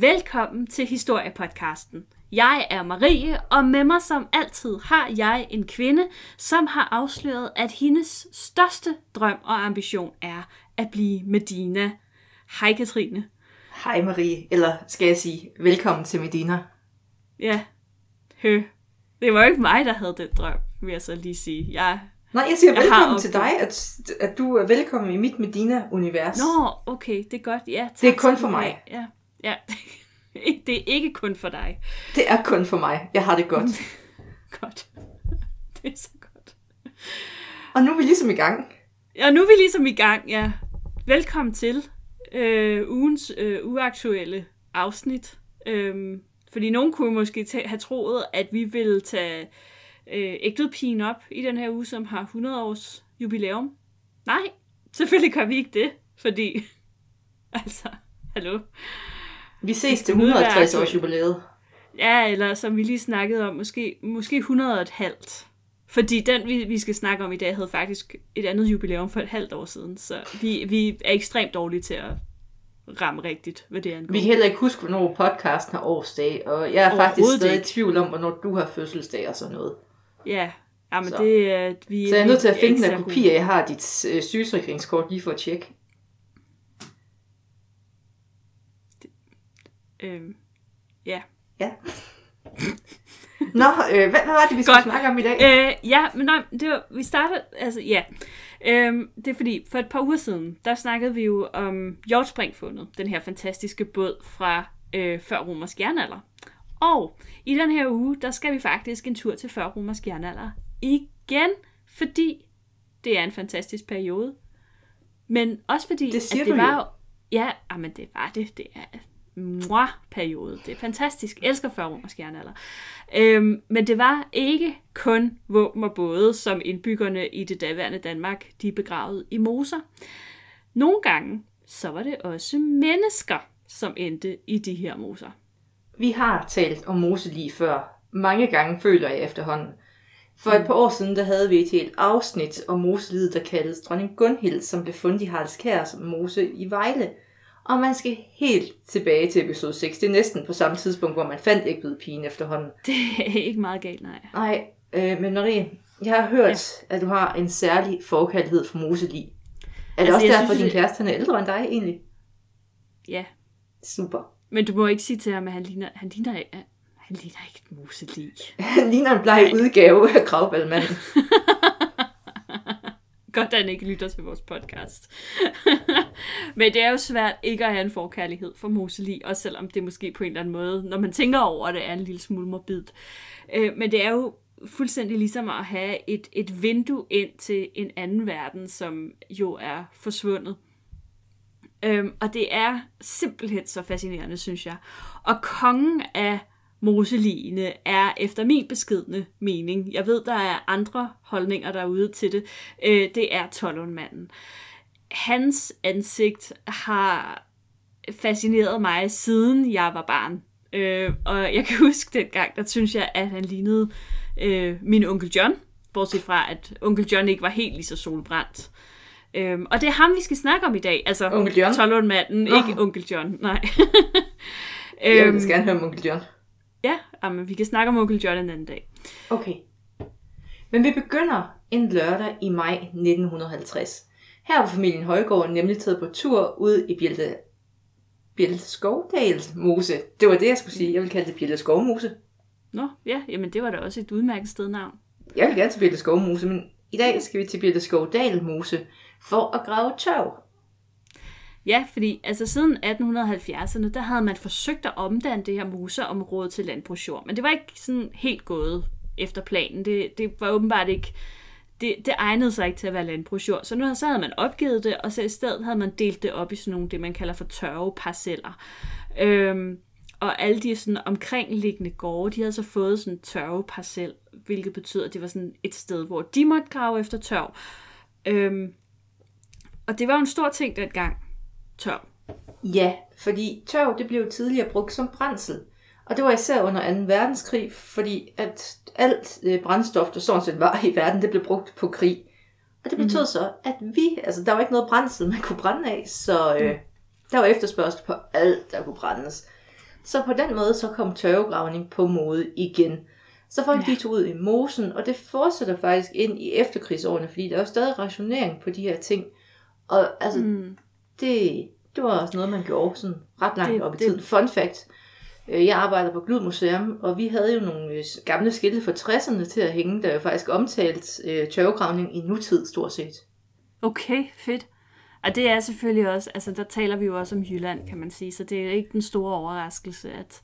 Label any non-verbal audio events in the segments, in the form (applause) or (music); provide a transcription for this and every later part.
Velkommen til Historiepodcasten. Jeg er Marie, og med mig som altid har jeg en kvinde, som har afsløret, at hendes største drøm og ambition er at blive Medina. Hej Katrine. Hej Marie, eller skal jeg sige, velkommen til Medina. Ja, hø. Det var jo ikke mig, der havde den drøm, vil jeg så lige sige. Jeg Nej, jeg siger Jeg velkommen til dig, at, at du er velkommen i mit Medina-univers. Nå, okay, det er godt. Ja, tak Det er kun for mig. Ja, ja. (laughs) det er ikke kun for dig. Det er kun for mig. Jeg har det godt. (laughs) Godt. (laughs) Det er så godt. Og nu er vi ligesom i gang. Og nu er vi ligesom i gang, ja. Velkommen til øh, ugens øh, uaktuelle afsnit. Øhm, fordi nogen kunne måske ta- have troet, at vi ville tage øh, ægtvedpigen op i den her uge, som har 100 års jubilæum. Nej, selvfølgelig gør vi ikke det, fordi... Altså, hallo. Vi ses til Det lyder 150 års jubilæet. Ja, eller som vi lige snakkede om, måske, måske 100 og et halvt. Fordi den, vi, vi skal snakke om i dag, havde faktisk et andet jubilæum for et halvt år siden. Så vi, vi er ekstremt dårlige til at ramme rigtigt, hvad det angår. Vi kan heller ikke huske, hvornår podcasten har årsdag, og jeg er faktisk stadig i tvivl om, hvornår du har fødselsdag og sådan noget. Ja, ja men Så. det er... Vi, Så jeg er nødt til at finde den så her gode. kopi af, jeg har dit øh, sygesikringskort lige for at tjekke. Øhm, ja. Ja. Nå, øh, hvad, hvad var det, vi skulle Godt. snakke om i dag? Øh, ja, men nej, det var, vi starter, altså ja. Øhm, det er fordi, for et par uger siden, der snakkede vi jo om Hjortspringfundet, den her fantastiske båd fra øh, før romersk jernalder. Og i den her uge, der skal vi faktisk en tur til før romersk jernalder igen, fordi det er en fantastisk periode. Men også fordi, Det at det var jo. jo... Ja, ah, men det var det. Det er moi-periode. Det er fantastisk. Jeg elsker før romersk jernalder. Øhm, men det var ikke kun våben og både, som indbyggerne i det daværende Danmark, de begravede i moser. Nogle gange, så var det også mennesker, som endte i de her moser. Vi har talt om Moselig før. Mange gange føler jeg efterhånden. For et par år siden, der havde vi et helt afsnit om moselivet, der kaldes Dronning Gunhild, som blev fundet i Haraldskærs mose i Vejle. Og man skal helt tilbage til episode 6. Det er næsten på samme tidspunkt, hvor man fandt ægvedpigen efterhånden. Det er ikke meget galt, nej. Nej, øh, men Marie, jeg har hørt, ja. at du har en særlig forkærlighed for Moselig. Er det Altså, også derfor, synes, din kæreste han er ældre end dig egentlig? Ja, Super. men du må ikke sige til ham, at han ligner, han ligner, han ligner ikke et muselig. (laughs) Han ligner en bleg udgave af Kravballmanden. (laughs) Godt, at han ikke lytter til vores podcast. (laughs) Men det er jo svært ikke at have en forkærlighed for Moseli, også selvom det måske på en eller anden måde, når man tænker over det, er en lille smule morbid. Øh, Men det er jo fuldstændig ligesom at have et, et vindue ind til en anden verden, som jo er forsvundet. Øhm, og det er simpelthen så fascinerende, synes jeg. Og kongen af Moseligene er efter min beskedne mening, jeg ved, der er andre holdninger derude til det, øh, det er Tollundmanden. Hans ansigt har fascineret mig, siden jeg var barn. Øh, og jeg kan (laughs) huske dengang, der synes jeg, at han lignede øh, min onkel John, bortset fra, at onkel John ikke var helt lige så solbrændt. Øhm, og det er ham, vi skal snakke om i dag. Altså, Onkel John? Tollundmanden, Nå. ikke onkel John, nej. Jeg øhm, vil (laughs) gerne høre om onkel John. Ja, jamen, vi kan snakke om onkel John en anden dag. Okay. Men vi begynder en lørdag i maj 1950. Her var familien Højgaard nemlig taget på tur ud i Bjelte, Bjelte Skovdals Mose. Det var det, jeg skulle sige. Jeg vil kalde det Bjelte Skovmose. Nå, ja, jamen det var da også et udmærket stednavn. Jeg vil gerne til Bjelte Skovmose, men i dag skal vi til Bjelte Skovdal Mose for at grave tørv. Ja, fordi altså siden 1870'erne, der havde man forsøgt at omdanne det her museområde til landbrugsjord, men det var ikke sådan helt gået efter planen. Det, det var åbenbart ikke, det, det egnede sig ikke til at være landbrugsjord, så nu så havde man opgivet det, og så i stedet havde man delt det op i sådan nogle, det man kalder for tørre parceller. Øhm, og alle de sådan omkringliggende gårde, de havde så fået sådan en tørveparcel, hvilket betyder, at det var sådan et sted, hvor de måtte grave efter tørv. Øhm, og det var jo en stor ting dengang, tørv. Ja, fordi tørv det blev tidligere brugt som brændsel. Og det var især under 2. verdenskrig, fordi at alt øh, brændstof, der sådan set var i verden, det blev brugt på krig. Og det betød mm. så, at vi, altså der var ikke noget brændsel, man kunne brænde af, så øh, der var efterspørgsel på alt, der kunne brændes. Så på den måde så kom tørvegravning på mode igen. Så folk ja. de tog ud i mosen, og det fortsætter faktisk ind i efterkrigsårene, fordi der er jo stadig rationering på de her ting. Og altså, mm. Det, det var også noget, man gjorde sådan ret langt det, op i det... tiden. Fun fact. Øh, jeg arbejder på Glud Museum, og vi havde jo nogle øh, gamle skilte fra 60'erne til at hænge, der jo faktisk omtalt øh, tørvegravning i nutid stort set. Okay, fedt. Og det er selvfølgelig også, altså der taler vi jo også om Jylland, kan man sige, så det er ikke den store overraskelse, at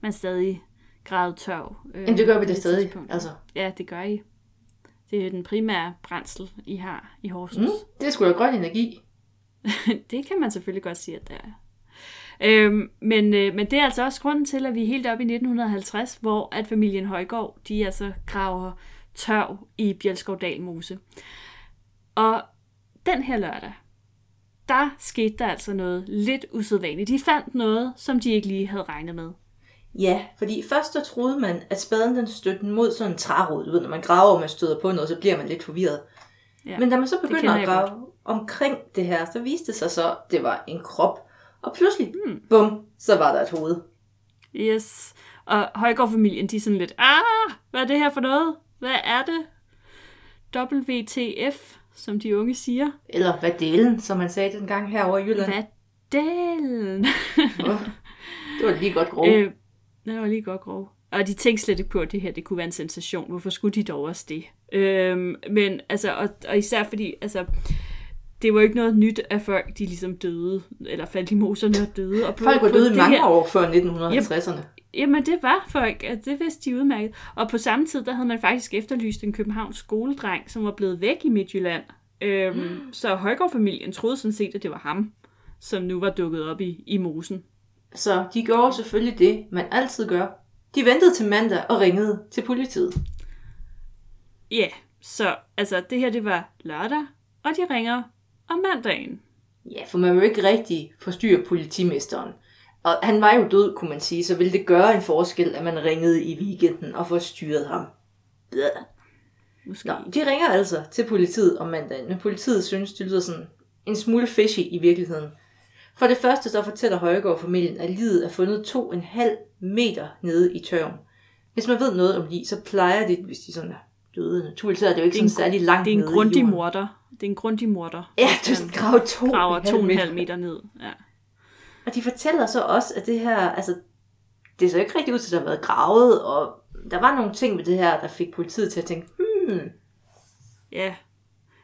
man stadig græder tørv. Øh, Jamen det gør vi det stadig, altså. Ja, det gør I. Det er den primære brændsel, I har i Horsens. Mm, det er sgu da grøn energi. (laughs) det kan man selvfølgelig godt sige, at det er. Øhm, men, øh, men det er altså også grunden til, at vi er helt oppe i 1950, hvor at familien Højgaard, de altså graver tørv i Bjelskovdal Mose. Og den her lørdag, der skete der altså noget lidt usædvanligt. De fandt noget, som de ikke lige havde regnet med. Ja, fordi først så troede man, at spaden den stødte mod sådan en trærod. Du ved, når man graver, og man støder på noget, så bliver man lidt forvirret. Ja, Men da man så begynder at grave. Omkring det her, så viste det sig så, at det var en krop. Og pludselig, hmm. bum, så var der et hoved. Yes. Og Højgaard-familien, de er sådan lidt, ah, hvad er det her for noget? Hvad er det? WTF, som de unge siger. Eller hvad delen, som man sagde dengang herovre i Jylland. Hvad delen? det var lige godt grov. Øh, det var lige godt grov. Og de tænkte slet ikke på, at det her det kunne være en sensation. Hvorfor skulle de dog også det? Øhm, men altså, og, og især fordi, altså, det var ikke noget nyt, at folk de ligesom døde, eller faldt i moserne og døde. Og på, folk var døde mange her, år før 1950'erne. Jamen, det var folk. Altså, det vidste de udmærket. Og på samme tid, der havde man faktisk efterlyst en Københavns skoledreng, som var blevet væk i Midtjylland. Øhm, mm. Så Højgaard-familien troede sådan set, at det var ham, som nu var dukket op i, i mosen. Så de gjorde selvfølgelig det, man altid gør. De ventede til mandag og ringede til politiet. Ja, yeah, så altså det her det var lørdag, og de ringer om mandagen. Ja, for man vil ikke rigtig forstyrre politimesteren. Og han var jo død, kunne man sige, så ville det gøre en forskel, at man ringede i weekenden og forstyrrede ham. Blah. Måske. Nå, de ringer altså til politiet om mandagen, men politiet synes, det lyder sådan en smule fishy i virkeligheden. For det første så fortæller Højgaard-familien, at livet er fundet to en halv meter nede i tørven. Hvis man ved noget om lige, så plejer det, hvis de sådan er døde naturligt, så er det jo ikke det sådan særlig langt Det er en grundig morter. Det er en grundig morter. Ja, du graver to graver to en halv meter ned. Ja. Og de fortæller så også, at det her, altså, det så ikke rigtig ud til, at der har været gravet, og der var nogle ting med det her, der fik politiet til at tænke, hmm. Ja,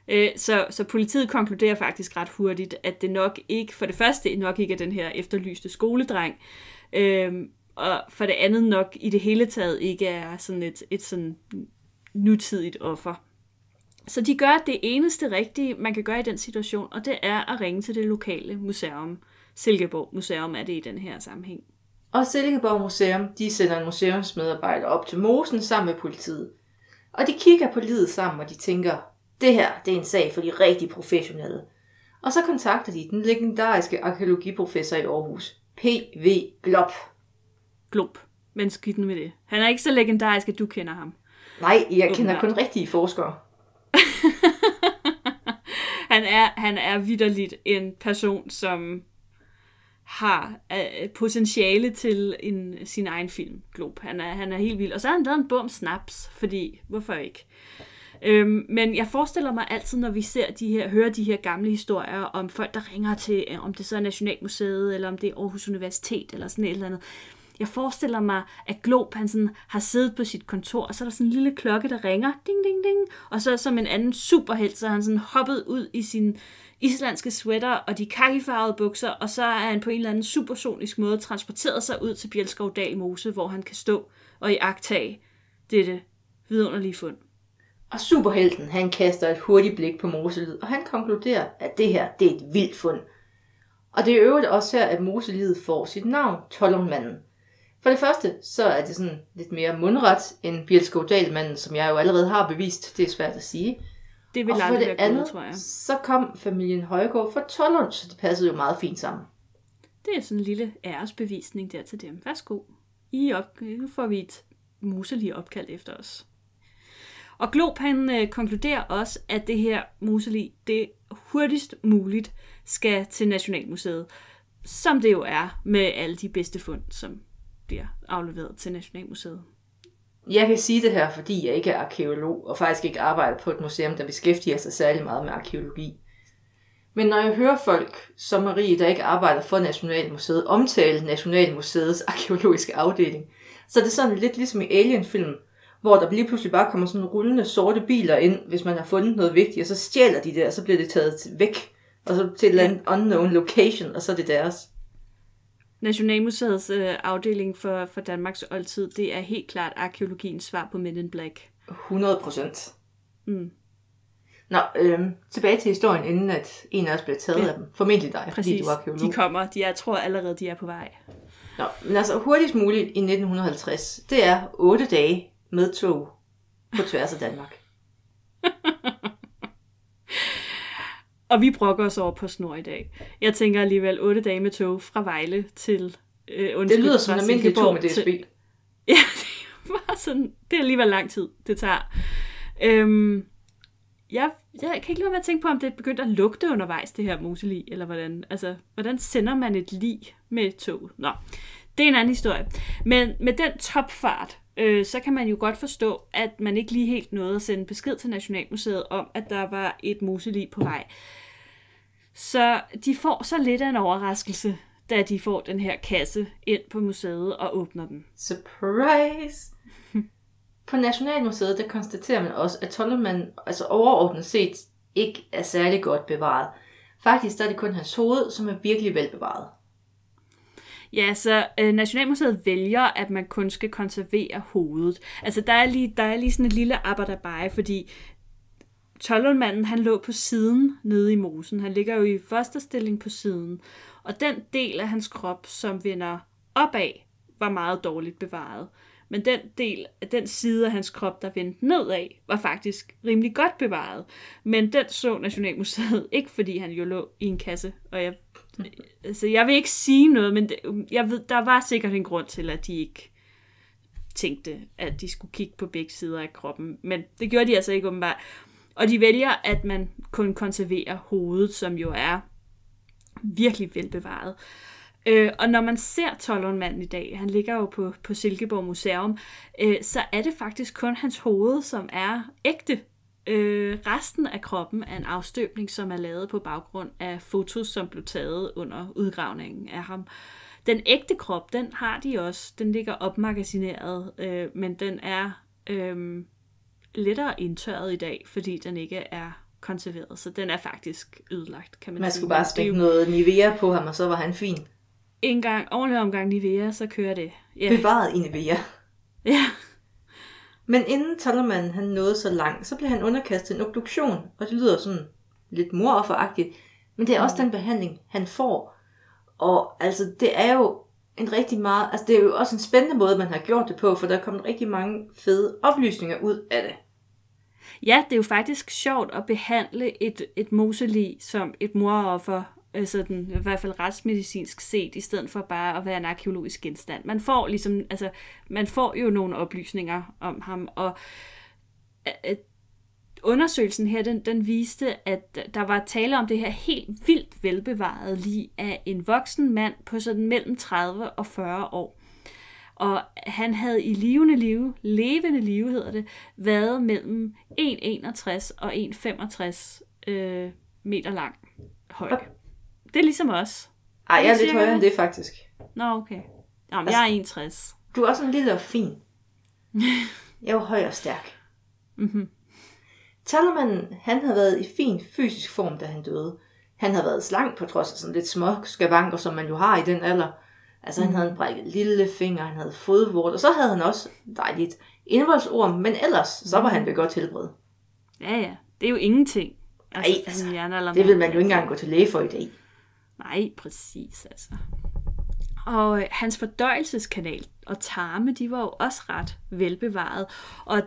øh, så, så politiet konkluderer faktisk ret hurtigt, at det nok ikke, for det første nok ikke er den her efterlyste skoledreng, øh, og for det andet nok i det hele taget ikke er sådan et, et sådan nutidigt offer. Så de gør det eneste rigtige, man kan gøre i den situation, og det er at ringe til det lokale museum. Silkeborg Museum er det i den her sammenhæng. Og Silkeborg Museum, de sender en museumsmedarbejder op til Mosen sammen med politiet. Og de kigger på livet sammen, og de tænker, det her, det er en sag for de rigtig professionelle. Og så kontakter de den legendariske arkeologiprofessor i Aarhus, P.V. Glop. Glop. Men skidt med det. Han er ikke så legendarisk, at du kender ham. Nej, jeg kender kun rigtige forskere. (laughs) han er, han er vidderligt en person, som har uh, potentiale til en, sin egen film, Glob. Han er, han er helt vild. Og så har han lavet en bum snaps, fordi hvorfor ikke? Øhm, men jeg forestiller mig altid, når vi ser de her, hører de her gamle historier om folk, der ringer til, øh, om det så er Nationalmuseet, eller om det er Aarhus Universitet, eller sådan et eller andet. Jeg forestiller mig, at Glob han sådan har siddet på sit kontor, og så er der sådan en lille klokke, der ringer, ding, ding, ding, og så som en anden superhelt, så er han sådan hoppet ud i sin islandske sweater og de kakifarvede bukser, og så er han på en eller anden supersonisk måde transporteret sig ud til Bjelskov Dal Mose, hvor han kan stå og iagtage dette vidunderlige fund. Og superhelten, han kaster et hurtigt blik på Moselid, og han konkluderer, at det her, det er et vildt fund. Og det er øvrigt også her, at Moselidet får sit navn, Tollundmanden. For det første, så er det sådan lidt mere mundret end Bjelskov Dalmanden, som jeg jo allerede har bevist, det er svært at sige. Det vil og for det andet, tror jeg. så kom familien Højgaard fra Tollund, så det passede jo meget fint sammen. Det er sådan en lille æresbevisning der til dem. Værsgo. I op, nu får vi et muselig opkald efter os. Og Glob han øh, konkluderer også, at det her museli, det hurtigst muligt skal til Nationalmuseet, som det jo er med alle de bedste fund, som bliver afleveret til Nationalmuseet. Jeg kan sige det her, fordi jeg ikke er arkeolog, og faktisk ikke arbejder på et museum, der beskæftiger sig særlig meget med arkeologi. Men når jeg hører folk som Marie, der ikke arbejder for Nationalmuseet, omtale Nationalmuseets arkeologiske afdeling, så er det sådan lidt ligesom i Alien-film, hvor der lige pludselig bare kommer sådan rullende sorte biler ind, hvis man har fundet noget vigtigt, og så stjæler de det, og så bliver det taget væk, og så til et eller andet unknown location, og så er det deres. Nationalmuseets øh, afdeling for, for Danmarks oldtid, det er helt klart arkeologiens svar på Men in Black. 100 procent. Mm. Nå, øhm, tilbage til historien, inden at en af os bliver taget Ja. af dem. Formentlig dig, fordi Præcis. du er arkeolog. De kommer. De, jeg tror allerede, de er på vej. Nå, men altså hurtigst muligt i 1950, det er 8 dage med tog på tværs af Danmark. (laughs) Og vi brokker os over på snor i dag. Jeg tænker alligevel 8 dage med tog fra Vejle til... Øh, undskyld, Det lyder som en almindelig tog med DSB. til- (laughs) Ja, det var sådan... Det er alligevel lang tid, det tager. Øhm, jeg, jeg kan ikke lade være med at tænke på, om det er begyndt at lugte undervejs, det her museli, eller hvordan. Altså, hvordan sender man et lig med et tog? Nå, det er en anden historie. Men med den topfart, øh, så kan man jo godt forstå, at man ikke lige helt nåede at sende besked til Nationalmuseet om, at der var et museli på vej. Så de får så lidt af en overraskelse, da de får den her kasse ind på museet og åbner den. Surprise! (laughs) På Nationalmuseet, der konstaterer man også, at Tollermann altså overordnet set ikke er særlig godt bevaret. Faktisk der er det kun hans hoved, som er virkelig velbevaret. Ja, så øh, Nationalmuseet vælger, at man kun skal konservere hovedet. Altså, der er lige, der er lige sådan et lille arbejderbej, fordi Tollundmanden, han lå på siden nede i mosen. Han ligger jo i første stilling på siden. Og den del af hans krop, som vender opad, var meget dårligt bevaret. Men den del af den side af hans krop, der vendte nedad, var faktisk rimelig godt bevaret. Men den så Nationalmuseet ikke, fordi han jo lå i en kasse. Og jeg, altså, jeg vil ikke sige noget, men det, jeg ved, der var sikkert en grund til, at de ikke tænkte, at de skulle kigge på begge sider af kroppen. Men det gjorde de altså ikke åbenbart. Og de vælger, at man kun konserverer hovedet, som jo er virkelig velbevaret. Øh, og når man ser Tollundmanden i dag, han ligger jo på, på Silkeborg Museum, øh, så er det faktisk kun hans hoved, som er ægte. Øh, resten af kroppen er en afstøbning, som er lavet på baggrund af fotos, som blev taget under udgravningen af ham. Den ægte krop, den har de også. Den ligger opmagasineret, øh, men den er øh, lettere indtørret i dag, fordi den ikke er konserveret. Så den er faktisk ødelagt, kan man, Man sige. skulle bare stikke noget Nivea på ham, og så var han fin. en gang, ordentlig omgang Nivea, så kører det. Ja. Bevaret i Nivea. ja. Men inden Tollermann han nåede så langt, så blev han underkastet en obduktion, og det lyder sådan lidt morofferagtigt, men det er også den behandling, han får. Og altså, det er jo en rigtig meget, altså det er jo også en spændende måde, man har gjort det på, for der er kommet rigtig mange fede oplysninger ud af det. ja, det er jo faktisk sjovt at behandle et, et moselig som et moroffer, Øh, sådan, i hvert fald retsmedicinsk set, i stedet for bare at være en arkeologisk genstand. Man får ligesom, altså, man får jo nogle oplysninger om ham, og øh, øh undersøgelsen her, den, den viste, at der var tale om det her helt vildt velbevarede lig af en voksen mand på sådan mellem 30 og 40 år. Og han havde i levende live, levende live hedder det, været mellem 1,61 og 1,65 øh, meter lang høj. Det er ligesom os. Ej, jeg er lidt højere end det. faktisk. Nå, okay. Jamen, Altså- jeg er 61. Du er også en lille og fin. (laughs) Jeg er høj og stærk. Mm-hmm. Tallermanden, han havde været i fin fysisk form, da han døde. Han havde været slank på trods af sådan lidt små skavanker, som man jo har i den alder. Altså han Mhm. havde en brækket lille finger, han havde fodvort, og så havde han også dejligt indvoldsorm, men ellers så var han ved godt helbred. Ja, ja. Det er jo ingenting. Altså, Ej, altså. Det vil man jo ikke engang gå til læge for i dag. Nej, præcis altså. Og øh, hans fordøjelseskanal og tarme, de var jo også ret velbevaret. Og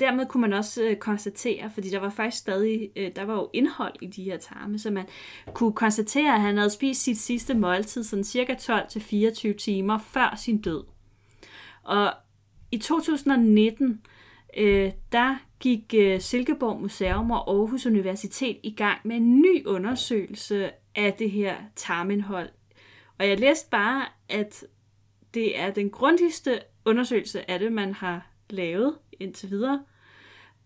dermed kunne man også øh, konstatere, fordi der var faktisk stadig, øh, der var jo indhold i de her tarme, så man kunne konstatere, at han havde spist sit sidste måltid sådan cirka 12-24 timer før sin død. Og i 2019, øh, der gik øh, Silkeborg Museum og Aarhus Universitet i gang med en ny undersøgelse af det her tarmindhold. Og jeg læste bare, at det er den grundigste undersøgelse af det, man har lavet indtil videre.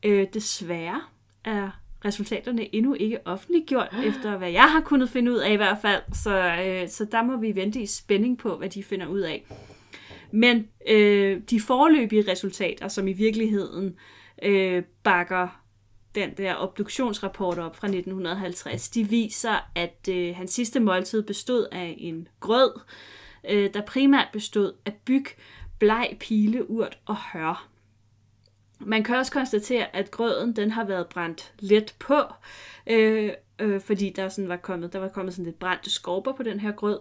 Øh, desværre er resultaterne endnu ikke offentliggjort, (gasps) efter hvad jeg har kunnet finde ud af i hvert fald. Så, øh, så der må vi vente i spænding på, hvad de finder ud af. Men øh, de forløbige resultater, som i virkeligheden øh, bakker den der obduktionsrapport op fra 1950, de viser, at øh, hans sidste måltid bestod af en grød, øh, der primært bestod af byg, bleg, pile, urt og hør. Man kan også konstatere, at grøden den har været brændt let på, øh, øh, fordi der sådan var kommet, der var kommet sådan lidt brændte skorper på den her grød.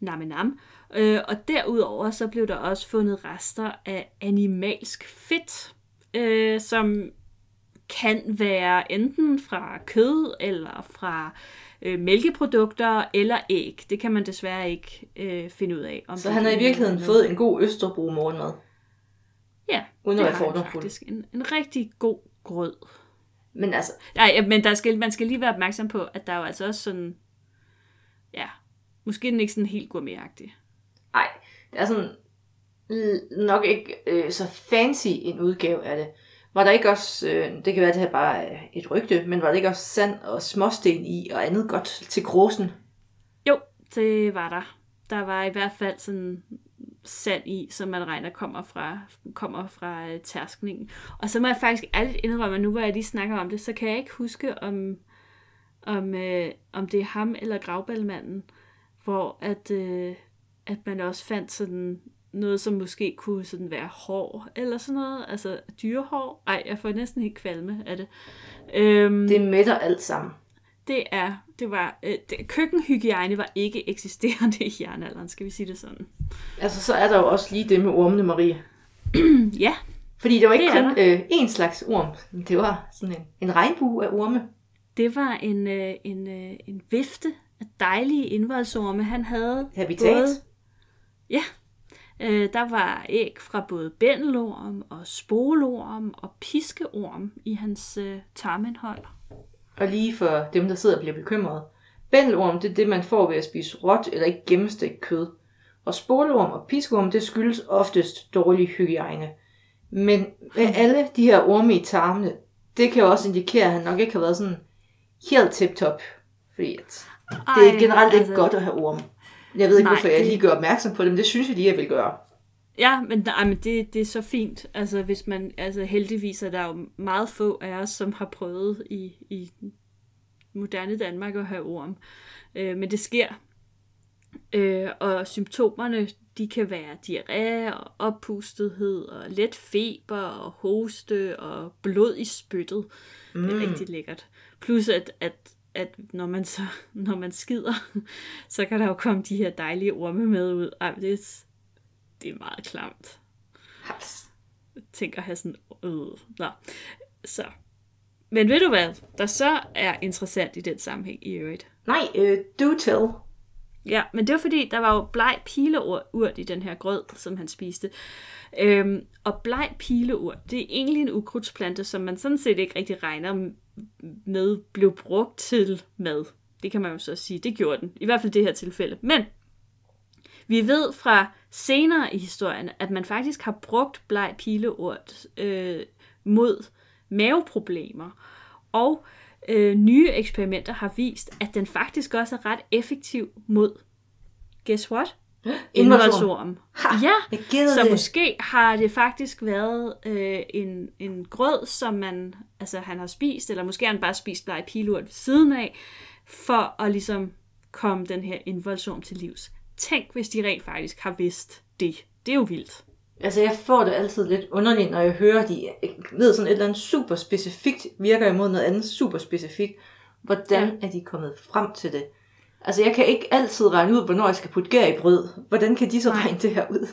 Nam nam. Øh, og derudover så blev der også fundet rester af animalsk fedt, øh, som kan være enten fra kød eller fra øh, mælkeprodukter eller æg. Det kan man desværre ikke øh, finde ud af. Om Så han har i virkeligheden fået en god Østerbro morgenmad. Ja, Uden at det være har han faktisk. En, en rigtig god grød. Men altså, Nej, men der skal, man skal lige være opmærksom på, at der er jo altså også sådan, ja, måske den ikke sådan helt gourmetagtig. nej, det er sådan nok ikke øh, så fancy en udgave af det. Var der ikke også, øh, det kan være, at det her bare er et rygte, men var der ikke også sand og småsten i og andet godt til gråsen? Jo, det var der. Der var i hvert fald sådan sand i, som man regner kommer fra, kommer fra øh, tærskningen. Og så må jeg faktisk ærligt indrømme, at nu hvor jeg lige snakker om det, så kan jeg ikke huske, om, om, øh, om det er ham eller gravballemanden, hvor at, øh, at man også fandt sådan noget, som måske kunne sådan være hår eller sådan noget. Altså dyrehår. Ej, jeg får næsten helt kvalme af det. Øhm, Det mætter alt sammen. det er, det var, øh, det, køkkenhygiejne var ikke eksisterende i jernalderen, skal vi sige det sådan. Altså, så er der jo også lige det med ormene, Marie. (clears throat) Ja, Fordi det var ikke Det kun øh, én slags orm. Det var sådan en, en regnbue af orme. det var en, øh, en, øh, en vifte af dejlige indvoldsorme. Han havde Habitat. både, ja, øh, der var æg fra både bændelorm og spolorm og piskeorm i hans øh, tarmindhold. Og lige for dem, der sidder og bliver bekymrede. Bændelorm, det er det, man får ved at spise råt eller ikke gennemstegt kød. Og spolorm og piskeorm, det skyldes oftest dårlig hygiejne. Men med alle de her orme i tarmene, det kan jo også indikere, at han nok ikke har været sådan helt tip-top. Fordi at det er generelt ikke godt at have orme. Jeg ved ikke, Nej, hvorfor jeg det- lige gør opmærksom på det, men det synes jeg lige, jeg vil gøre. Ja, men, nej, men det, det er så fint. Altså, hvis man, altså heldigvis er der jo meget få af os, som har prøvet i, i moderne Danmark at have orm. Øh, men det sker. Øh, og symptomerne, de kan være diarré og oppustethed og let feber og hoste og blod i spyttet. Det er Mm. rigtig lækkert. Plus at, at, at når, man så, (laughs) når man skider, så kan der jo komme de her dejlige orme med ud. Ej, det er, det er meget klamt. Haps. Tænker at have sådan, øh, nå. Så. Men ved du hvad, der så er interessant i den sammenhæng i øvrigt? Nej, øh, do tell. Ja, men det var fordi, der var jo bleg pileurt i den her grød, som han spiste. Øhm, og bleg pileurt, det er egentlig en ukrudtsplante, som man sådan set ikke rigtig regner med blev brugt til mad. Det kan man jo så sige, det gjorde den. I hvert fald det her tilfælde. Men vi ved fra senere i historien, at man faktisk har brugt bleg pileurt øh, mod maveproblemer. Og øh, nye eksperimenter har vist, at den faktisk også er ret effektiv mod, guess what? Indvoldsorm. Ja, så det. måske har det faktisk været øh, en, en grød, som man, altså han har spist, eller måske har han bare spist bleg pilurt ved siden af, for at ligesom komme den her indvoldsorm til livs. Tænk, hvis de rent faktisk har vidst det. Det er jo vildt. Altså, jeg får det altid lidt underligt, når jeg hører, de ved sådan et eller andet super specifikt, virker imod noget andet super specifikt. Hvordan er de kommet frem til det? Altså, jeg kan ikke altid regne ud, hvornår jeg skal putte gær i brød. Hvordan kan de så Nej. regne det her ud?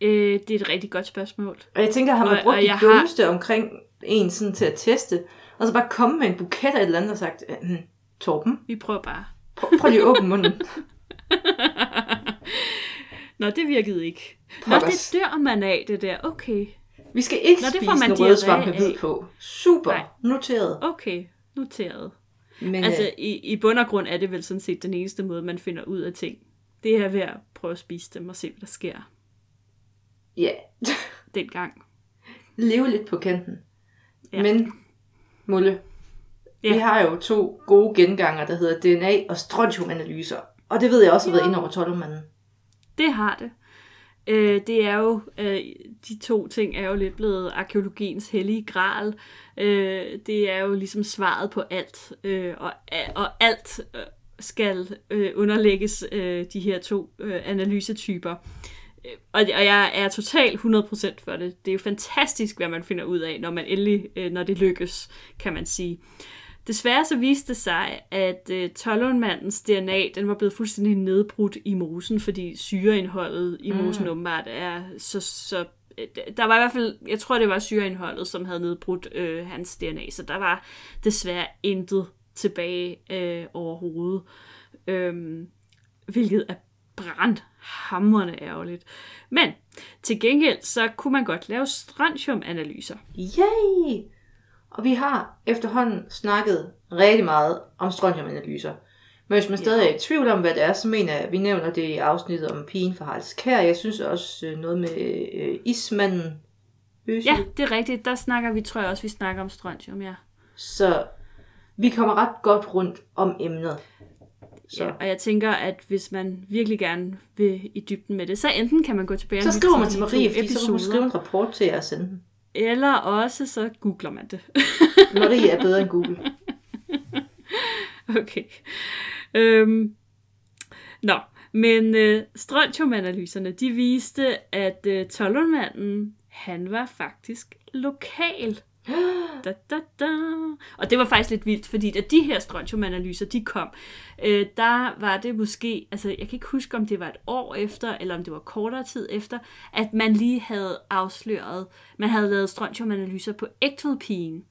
Øh, det er et rigtig godt spørgsmål. Og jeg tænker, har man Og- brugt og de jeg har- dummeste omkring en sådan til at teste, og så bare komme med en buket af et eller andet og sagt, hm, Torben, Vi prøver bare. prøv, prøv lige at åbne munden. (laughs) Nå, det virkede ikke. Nå, det dør man af, det der. Okay, Vi skal ikke Nå, det spise får man en rød diarré svamp med af. hvid på. Super, Nej. noteret. okay, noteret. Men, Altså, øh, i, i bund og grund er det vel sådan set den eneste måde, man finder ud af ting. Det er ved at prøve at spise dem og se, hvad der sker Ja, (laughs) dengang. leve lidt på kanten. Ja. Men, Mulle, Ja. vi har jo to gode genganger, der hedder DNA og strontiumanalyser. Og det ved jeg også har været Ja. inde over Tollumanden. Det har det. Øh, det er jo, øh, de to ting er jo lidt blevet arkeologiens hellige gral. Øh, det er jo ligesom svaret på alt, øh, og, og alt øh, skal øh, underlægges øh, de her to øh, analysetyper. Øh, Og, og jeg er totalt 100% for det. Det er jo fantastisk, hvad man finder ud af, når man endelig, øh, når det lykkes, kan man sige. Desværre så viste det sig, at øh, Tollundmandens DNA, den var blevet fuldstændig nedbrudt i mosen, fordi syreindholdet i mosen mm. åbenbart er så, så Øh, der var i hvert fald, jeg tror det var syreindholdet, som havde nedbrudt øh, hans DNA, så der var desværre intet tilbage øh, overhovedet, øhm, hvilket er brandhamrende ærgerligt. Men til gengæld, så kunne man godt lave strontiumanalyser. Yay! Og vi har efterhånden snakket rigtig meget om strontiumanalyser. Men hvis man stadig er i tvivl om, hvad det er, så mener jeg, at vi nævner det i afsnittet om pigen fra Haralds Kær. Jeg synes også øh, noget med øh, ismanden. Øsel. Ja, det er rigtigt. Der snakker vi, tror jeg også, vi snakker om strontium, ja. Så vi kommer ret godt rundt om emnet. Så, ja. Og jeg tænker, at hvis man virkelig gerne vil i dybden med det, så enten kan man gå tilbage så skriver man til Marie, fordi så må hun skrive en rapport til jer og sende den. Eller også så googler man det. Marie er bedre end Google. (laughs) okay. Øhm. Nå, men øh, strontiumanalyserne, de viste, at øh, Tollundmanden, han var faktisk lokal. (gasps) Da, da, da. Og det var faktisk lidt vildt, fordi da de her strontiumanalyser, de kom, øh, der var det måske, altså jeg kan ikke huske, om det var et år efter, eller om det var kortere tid efter, at man lige havde afsløret, man havde lavet strontiumanalyser på ægtvedpigen.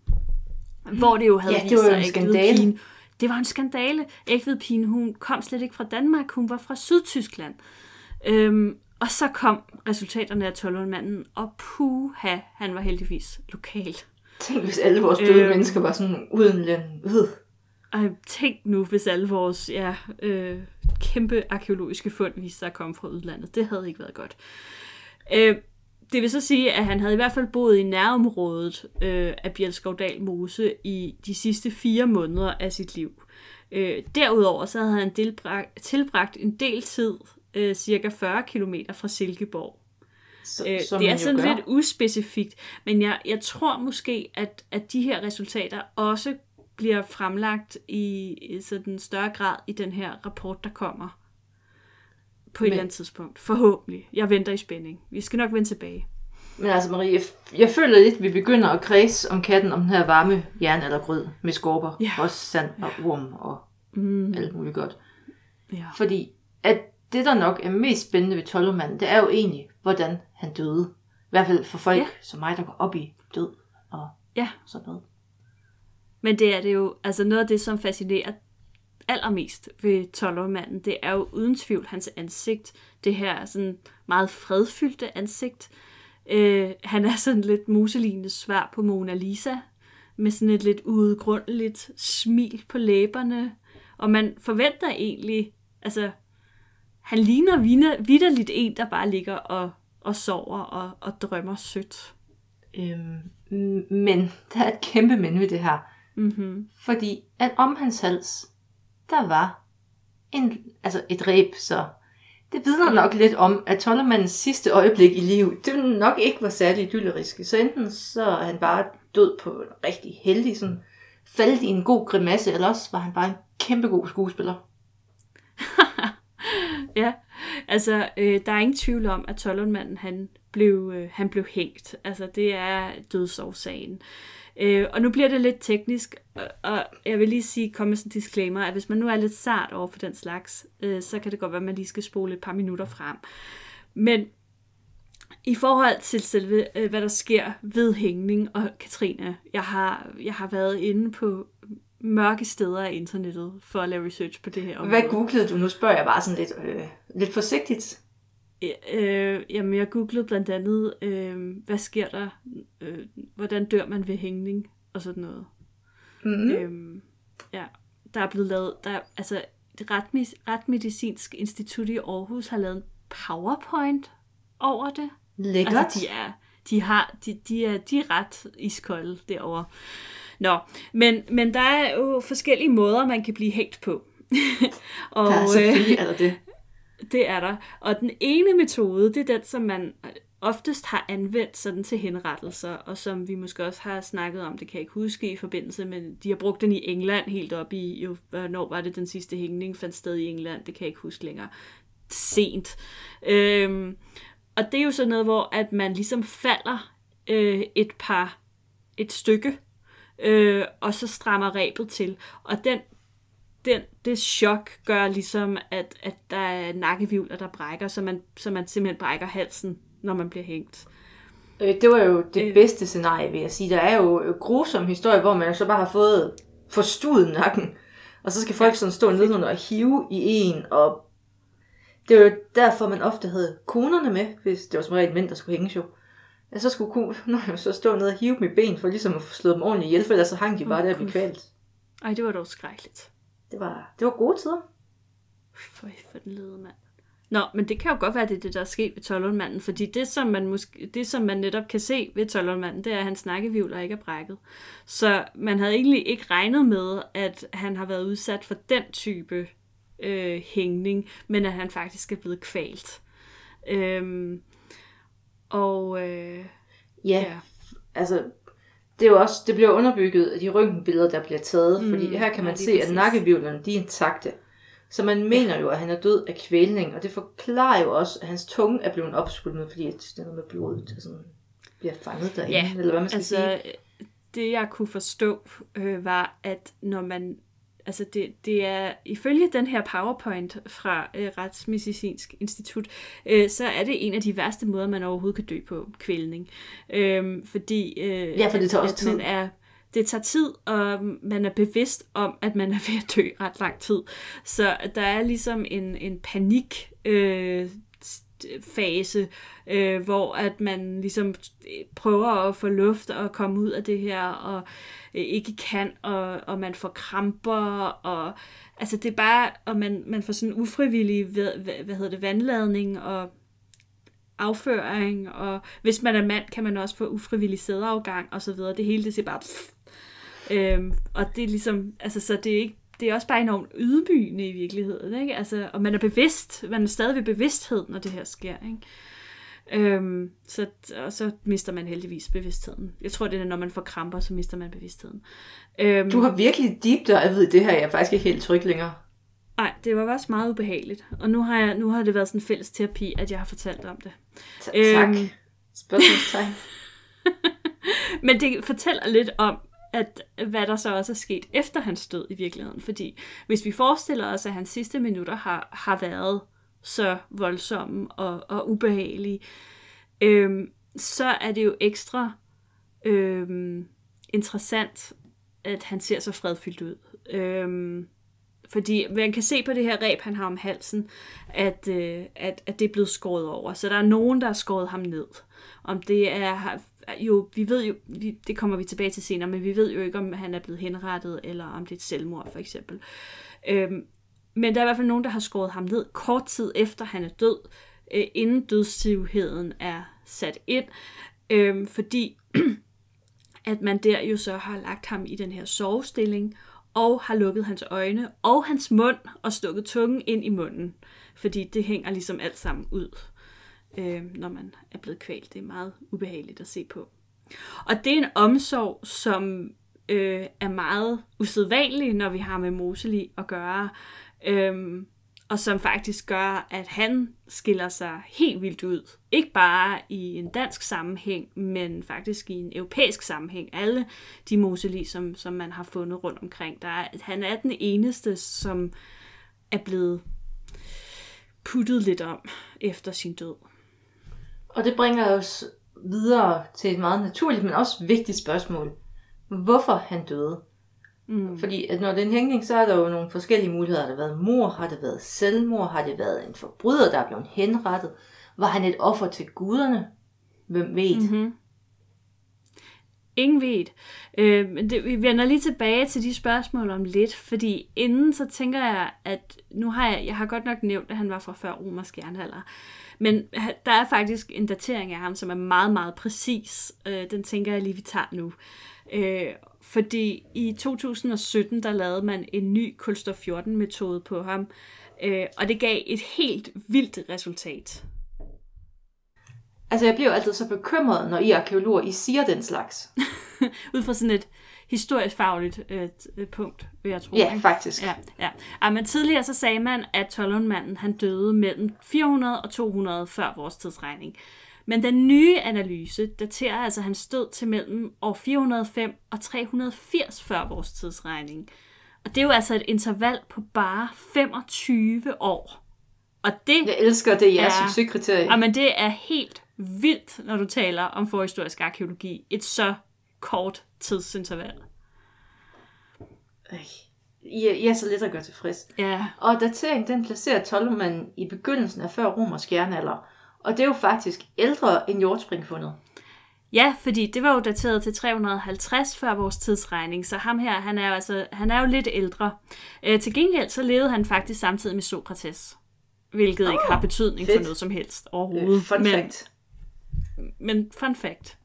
Hvor det jo havde Ja, det vist sig, at ægtvedpigen- Det var en skandale. Ægtvedpigen, hun kom slet ikke fra Danmark, hun var fra Sydtyskland. Øhm, og så kom resultaterne af Tollundmanden, og puha, han var heldigvis lokal. Tænk, hvis alle vores døde øhm. mennesker var sådan uden løn. Øh. Og tænk nu, hvis alle vores ja, øh, kæmpe arkeologiske fund viste sig at komme fra udlandet. Det havde ikke været godt. Øh, det vil så sige, at han havde i hvert fald boet i nærområdet øh, af Bjelskovdal Mose i de sidste fire måneder af sit liv. Øh, derudover så havde han tilbragt, tilbragt en del tid, øh, cirka 40 km fra Silkeborg. Så, Øh, det er sådan gør. lidt uspecifikt, men jeg, jeg tror måske, at, at de her resultater også bliver fremlagt i, i sådan større grad i den her rapport, der kommer på et Men- eller andet tidspunkt. Forhåbentlig. Jeg venter i spænding. Vi skal nok vende tilbage. Men altså Marie, jeg, jeg føler lidt, at vi begynder at kredse om katten om den her varme jern eller grød med skorper. Ja. Også sand og orm og Mm, alt muligt godt. ja. Fordi at det, der nok er mest spændende ved Tollumanden, det er jo egentlig, hvordan han døde. I hvert fald for folk Ja. ja. som mig, der går op i død og Ja. sådan noget. Men det er det jo, altså noget af det, som fascinerer allermest ved Tollermanden, det er jo uden tvivl hans ansigt. Det her sådan meget fredfyldte ansigt. Øh, han er sådan lidt muselignende svar på Mona Lisa, med sådan et lidt udgrundeligt smil på læberne. Og man forventer egentlig, altså, han ligner vidderligt en, der bare ligger og, og sover og, og drømmer sødt. Øhm, men der er et kæmpe men ved det her. Mm-hmm. Fordi at om hans hals, der var en, altså et ræb, så det vidner nok lidt om, at Tollermandens sidste øjeblik i livet, det nok ikke var særlig idylleriske. Så enten så er han bare død på en rigtig heldig, sådan faldt i en god grimasse, eller også var han bare en kæmpe god skuespiller. (laughs) Ja, altså øh, der er ingen tvivl om, at Tollundmanden han blev, øh, han blev hængt. Altså det er dødsårsagen. Øh, og nu bliver det lidt teknisk, og, og jeg vil lige sige, komme med sådan en disclaimer, at hvis man nu er lidt sart over for den slags, øh, så kan det godt være, at man lige skal spole et par minutter frem. Men i forhold til selve, øh, hvad der sker ved hængning, og Katrine, jeg har, jeg har været inde på mørke steder af internettet for at lave research på det her område. Hvad googlede du? Nu spørger jeg bare sådan lidt, øh, lidt forsigtigt. Øh, jamen, jeg googlede blandt andet, øh, hvad sker der, øh, hvordan dør man ved hængning, og sådan noget. Mm-hmm. Mm. Øhm, ja, der er blevet lavet, der, er- altså, det Retmedicinsk Institut i Aarhus har lavet en powerpoint over det. Lækkert. Altså, de er, de har, de, de er, de er ret iskolde derovre. Nå, men, men der er jo forskellige måder, man kan blive hængt på. og, (laughs) der er selvfølgelig der det. Det er der. Og den ene metode, det er den, som man øh, oftest har anvendt sådan til henrettelser, og som vi måske også har snakket om, det kan jeg ikke huske i forbindelse med, de har brugt den i England helt op i, jo, hvornår var det den sidste hængning fandt sted i England, det kan jeg ikke huske længere. Sent. Øhm, og det er jo sådan noget, hvor at man ligesom falder øh, et par, et stykke, øh, og så strammer rebet til. Og den, den, det chok gør ligesom, at, at der er nakkevivler, der brækker, så man, så man simpelthen brækker halsen, når man bliver hængt. Øh, det var jo det øh. bedste scenarie, vil jeg sige. Der er jo grusom historie, hvor man så bare har fået forstudet nakken, og så skal folk sådan stå nedenunder og hive i en, og det var jo derfor, man ofte havde konerne med, hvis det var som regel mænd, der skulle hænges jo. Ja, så skulle konerne (laughs) så stå ned og hive dem i ben, for ligesom at få slået dem ordentligt ihjel, for ellers så hang de bare oh, der og blev kvalt. Ej, det var dog skrækkeligt. Det var, det var gode tider. For, for den lede mand. Nå, men det kan jo godt være, det er det, der er sket ved Tollundmanden, fordi det som, man måske, det, som man netop kan se ved Tollundmanden, det er, at hans snakkevivler ikke er brækket. Så man havde egentlig ikke regnet med, at han har været udsat for den type øh, hængning, men at han faktisk er blevet kvalt. Øhm, og øh, ja, ja, altså det er jo også, det bliver underbygget af de røntgenbilleder, der bliver taget, mm, fordi her kan man ja, se, præcis. at nakkevivlerne, de er intakte. Så man mener jo, at han er død af kvælning, og det forklarer jo også, at hans tunge er blevet opsvulmet, fordi det er noget med blodet, der sådan bliver fanget derinde, ja, eller hvad man skal altså, sige. Det jeg kunne forstå, øh, var, at når man altså det, det er ifølge den her PowerPoint fra øh, Retsmedicinsk Institut, øh, så er det en af de værste måder, man overhovedet kan dø på, kvælning. Øh, fordi øh, ja, for det tager også tid. Man er, det tager tid, og man er bevidst om, at man er ved at dø ret lang tid. Så der er ligesom en, en panik øh, fase, øh, hvor at man ligesom øh, prøver at få luft og komme ud af det her, og øh, ikke kan, og, og man får kramper, og altså det er bare, og man, man får sådan ufrivillig, hvad, hvad, hvad hedder det, vandladning, og afføring, og hvis man er mand, kan man også få ufrivillig sædeafgang, og så videre. Det hele, det ser bare... Pff. Øhm, og det er ligesom, altså så det er ikke det er også bare enormt ydmygende i virkeligheden, ikke? Altså, og man er bevidst, man er stadig ved bevidsthed, når det her sker, ikke? Øhm, så, og så mister man heldigvis bevidstheden. Jeg tror, det er, når man får kramper, så mister man bevidstheden. Øhm, du har virkelig deep dive i det her, jeg er faktisk ikke helt tryg længere. Nej, det var også meget ubehageligt. Og nu har, jeg, nu har det været sådan en fælles terapi, at jeg har fortalt om det. tak. Øhm, Spørgsmålstegn. (laughs) Men det fortæller lidt om, at hvad der så også er sket efter hans død i virkeligheden. Fordi hvis vi forestiller os, at hans sidste minutter har, har været så voldsomme og, og ubehagelige, øhm, så er det jo ekstra øhm, interessant, at han ser så fredfyldt ud. Øhm, fordi man kan se på det her reb, han har om halsen, at, øh, at, at det er blevet skåret over. Så der er nogen, der har skåret ham ned. Om det er jo, vi ved jo, vi, det kommer vi tilbage til senere, men vi ved jo ikke, om han er blevet henrettet, eller om det er et selvmord, for eksempel. Øhm, men der er i hvert fald nogen, der har skåret ham ned kort tid efter, han er død, øh, inden dødsstivheden er sat ind, øh, fordi (clears throat) at man der jo så har lagt ham i den her sovestilling, og har lukket hans øjne og hans mund, og stukket tungen ind i munden, fordi det hænger ligesom alt sammen ud øh, når man er blevet kvalt. Det er meget ubehageligt at se på. Og det er en omsorg, som øh, er meget usædvanlig, når vi har med Moseli at gøre. Øh, og som faktisk gør, at han skiller sig helt vildt ud. Ikke bare i en dansk sammenhæng, men faktisk i en europæisk sammenhæng. Alle de Moseli, som, som man har fundet rundt omkring. Der er, han er den eneste, som er blevet puttet lidt om efter sin død. Og det bringer os videre til et meget naturligt, men også vigtigt spørgsmål. Hvorfor han døde? Mm. Fordi at når det er en hængning, så er der jo nogle forskellige muligheder. Har det været mor? Har det været selvmord? Har det været en forbryder, der er blevet henrettet? Var han et offer til guderne? Hvem ved? Mm-hmm. Ingen ved. Øh, det, vi vender lige tilbage til de spørgsmål om lidt, fordi inden så tænker jeg, at nu har jeg, jeg har godt nok nævnt, at han var fra før romersk jernalder, men der er faktisk en datering af ham, som er meget, meget præcis. Øh, den tænker jeg lige, vi tager nu. Øh, fordi i 2017, der lavede man en ny kulstof 14 metode på ham, øh, og det gav et helt vildt resultat. Altså, jeg bliver altid så bekymret, når I arkeologer, I siger den slags. (laughs) Ud fra sådan et historisk fagligt øh, punkt, vil jeg tro. Ja, faktisk. Ja, ja. ja men tidligere så sagde man, at Tollundmanden han døde mellem 400 og 200 før vores tidsregning. Men den nye analyse daterer altså hans død til mellem år 405 og 380 før vores tidsregning. Og det er jo altså et interval på bare 25 år. Og det jeg elsker det, jeres ja, succeskriterie. men det er helt vildt, når du taler om forhistorisk arkeologi. Et så kort tidsinterval. I, er så lidt at gøre tilfreds. Ja. Og dateringen, den placerer Ptolemæen i begyndelsen af før romersk jernalder. Og det er jo faktisk ældre end jordspringfundet. Ja, fordi det var jo dateret til 350 før vores tidsregning, så ham her, han er, altså, han er jo lidt ældre. Øh, til gengæld så levede han faktisk samtidig med Sokrates, hvilket oh, ikke har betydning fedt. for noget som helst overhovedet. Øh, fun men, fact. Men fun fact.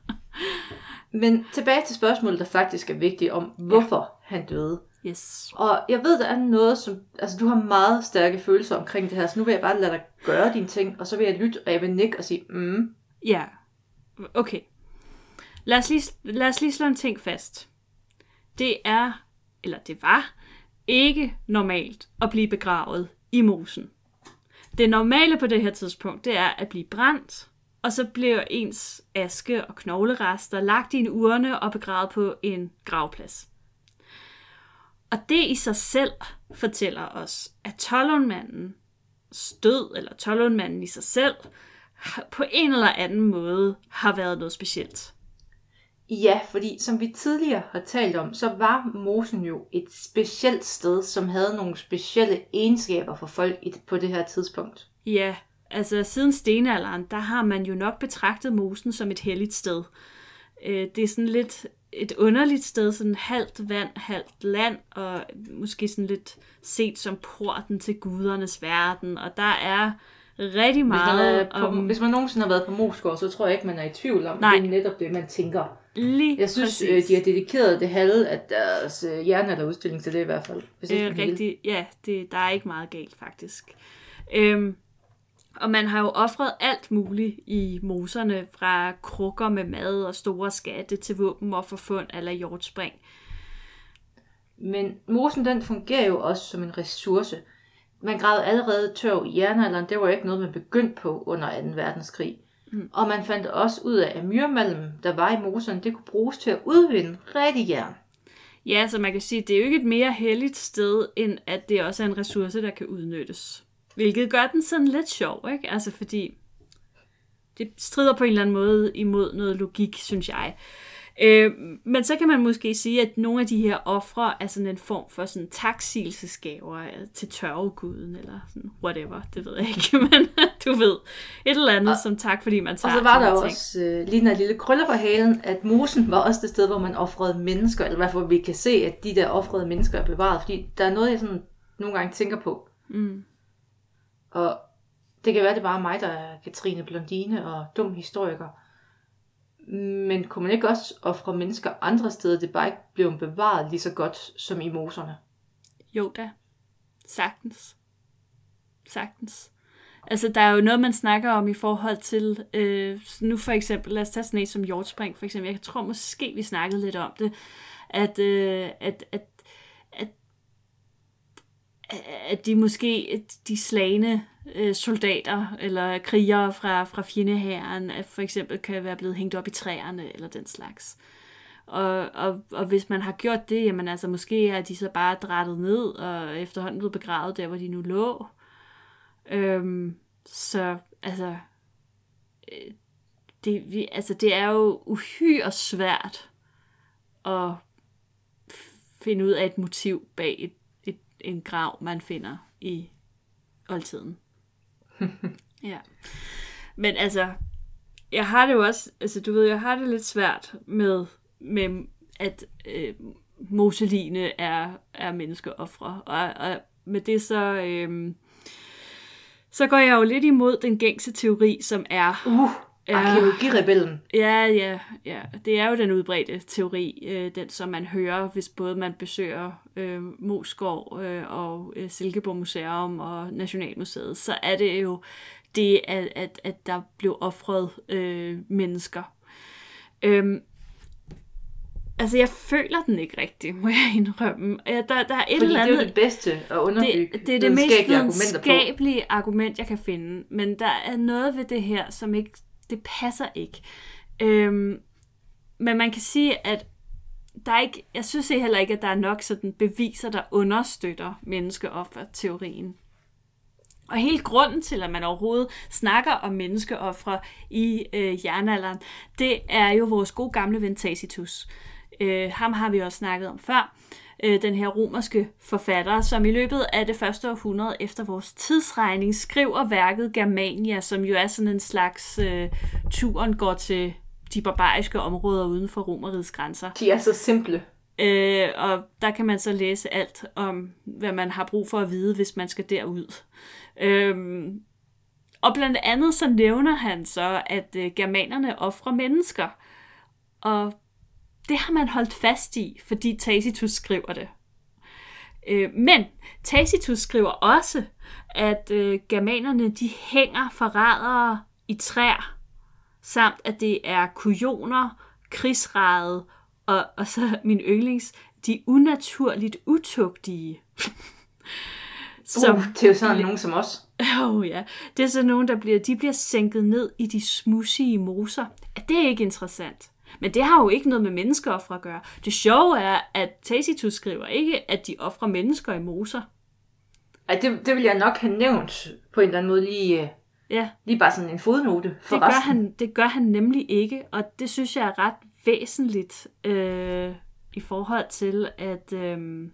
(laughs) men tilbage til spørgsmålet, der faktisk er vigtigt om, hvorfor ja. han døde. Yes. Og jeg ved, der er noget, som... Altså, du har meget stærke følelser omkring det her, så nu vil jeg bare lade dig gøre dine ting, og så vil jeg lytte, og jeg vil nikke og sige, mm. Ja, okay. Lad os, lige, lad os lige slå en ting fast. Det er, eller det var, ikke normalt at blive begravet i mosen. Det normale på det her tidspunkt, det er at blive brændt, og så bliver ens aske og knoglerester lagt i en urne og begravet på en gravplads. Og det i sig selv fortæller os, at Tollundmanden stød, eller Tollundmanden i sig selv, på en eller anden måde har været noget specielt. Ja, fordi som vi tidligere har talt om, så var mosen jo et specielt sted, som havde nogle specielle egenskaber for folk på det her tidspunkt. Ja, altså siden stenalderen, der har man jo nok betragtet mosen som et helligt sted. Øh, det er sådan lidt et underligt sted, sådan halvt vand, halvt land, og måske sådan lidt set som porten til gudernes verden, og der er rigtig meget hvis man, på, om... Hvis man nogensinde har været på Moskov, så tror jeg ikke, man er i tvivl om, Nej. det er netop det, man tænker. Lige jeg synes, præcis. Øh, de har dedikeret det halve af deres øh, udstilling til det i hvert fald. Er rigtigt. Ja, det, der er ikke meget galt faktisk. Øhm, og man har jo offret alt muligt i moserne, fra krukker med mad og store skatte til våben og forfund eller jordspring. Men mosen den fungerer jo også som en ressource. Man gravede allerede tørv i jernalderen, det var ikke noget, man begyndte på under 2. verdenskrig. Mm. Og man fandt også ud af, at myrmalm, der var i moserne, det kunne bruges til at udvinde rigtig jern. Ja, så man kan sige, at det er jo ikke et mere heldigt sted, end at det også er en ressource, der kan udnyttes. Hvilket gør den sådan lidt sjov, ikke? Altså fordi det strider på en eller anden måde imod noget logik, synes jeg. Øh, men så kan man måske sige, at nogle af de her ofre er sådan en form for sådan taksigelsesgaver øh, til tørveguden, eller sådan whatever, det ved jeg ikke, (laughs) men du ved, et eller andet og, som tak, fordi man tager Og så var der jo også øh, lige en lille krølle på halen, at mosen var også det sted, hvor man offrede mennesker, eller i hvert fald vi kan se, at de der offrede mennesker er bevaret, fordi der er noget, jeg sådan nogle gange tænker på. Mm. Og det kan være, det er bare mig, der er Katrine Blondine og dum historiker. Men kunne man ikke også ofre mennesker andre steder, det bare ikke blev bevaret lige så godt som i moserne? Jo da. Sagtens. Sagtens. Altså, der er jo noget, man snakker om i forhold til, øh, nu for eksempel, lad os tage sådan en som jordspring, for eksempel. Jeg tror måske, vi snakkede lidt om det, at, øh, at, at at de måske, de slagende øh, soldater eller krigere fra, fra fjendehæren, at for eksempel kan være blevet hængt op i træerne eller den slags. Og, og, og hvis man har gjort det, jamen altså måske er de så bare drættet ned og efterhånden blevet begravet der, hvor de nu lå. Øhm, så altså, øh, det, vi, altså, det er jo uhyre svært at finde ud af et motiv bag et en grav, man finder i oldtiden. (laughs) ja. Men altså, jeg har det jo også, altså du ved, jeg har det lidt svært med, med at øh, Moseline er, er menneskeoffre. Og, og med det så, øh, så går jeg jo lidt imod den gængse teori, som er... Uh, arkeologirebellen. Ja, ja, ja. Det er jo den udbredte teori, øh, den som man hører, hvis både man besøger øh, Moskov øh, og øh, Silkeborg Museum og Nationalmuseet, så er det jo det, at, at, at der blev offret øh, mennesker. Øhm, altså, jeg føler den ikke rigtigt, må jeg indrømme. Ja, der, der er et Fordi eller det er andet... jo det bedste at underbygge det, det er det mest videnskabelige argument, jeg kan finde. Men der er noget ved det her, som ikke... Det passer ikke. Øhm, men man kan sige, at der er ikke, jeg synes heller ikke, at der er nok sådan beviser, der understøtter menneskeoffer-teorien. Og hele grunden til, at man overhovedet snakker om menneskeoffre i øh, jernalderen, det er jo vores gode gamle ven Tacitus. Øh, ham har vi også snakket om før. Øh, den her romerske forfatter, som i løbet af det første århundrede efter vores tidsregning skriver værket Germania, som jo er sådan en slags øh, turen går til de barbariske områder uden for Romerrigets grænser. De er så simple. Øh, og der kan man så læse alt om, hvad man har brug for at vide, hvis man skal derud. Øhm, og blandt andet så nævner han så, at øh, germanerne offrer mennesker. Og det har man holdt fast i, fordi Tacitus skriver det. Øh, men Tacitus skriver også, at øh, germanerne de hænger forrædere i træer, samt at det er kujoner, krigsrade og, og så min yndlings, de unaturligt utugtige. (laughs) Som uh, det er jo sådan nogen som os. (laughs) Oh ja, det er så nogen, der bliver, de bliver sænket ned i de smudsige moser. Det er ikke interessant. Men det har jo ikke noget med menneskeoffer at gøre. Det sjove er, at Tacitus skriver ikke, at de offrer mennesker i moser. Ej, det, det vil jeg nok have nævnt på en eller anden måde lige, øh, Ja, lige bare sådan en fodnote for det gør, resten. han, det gør han nemlig ikke, og det synes jeg er ret væsentligt øh, i forhold til, at øh,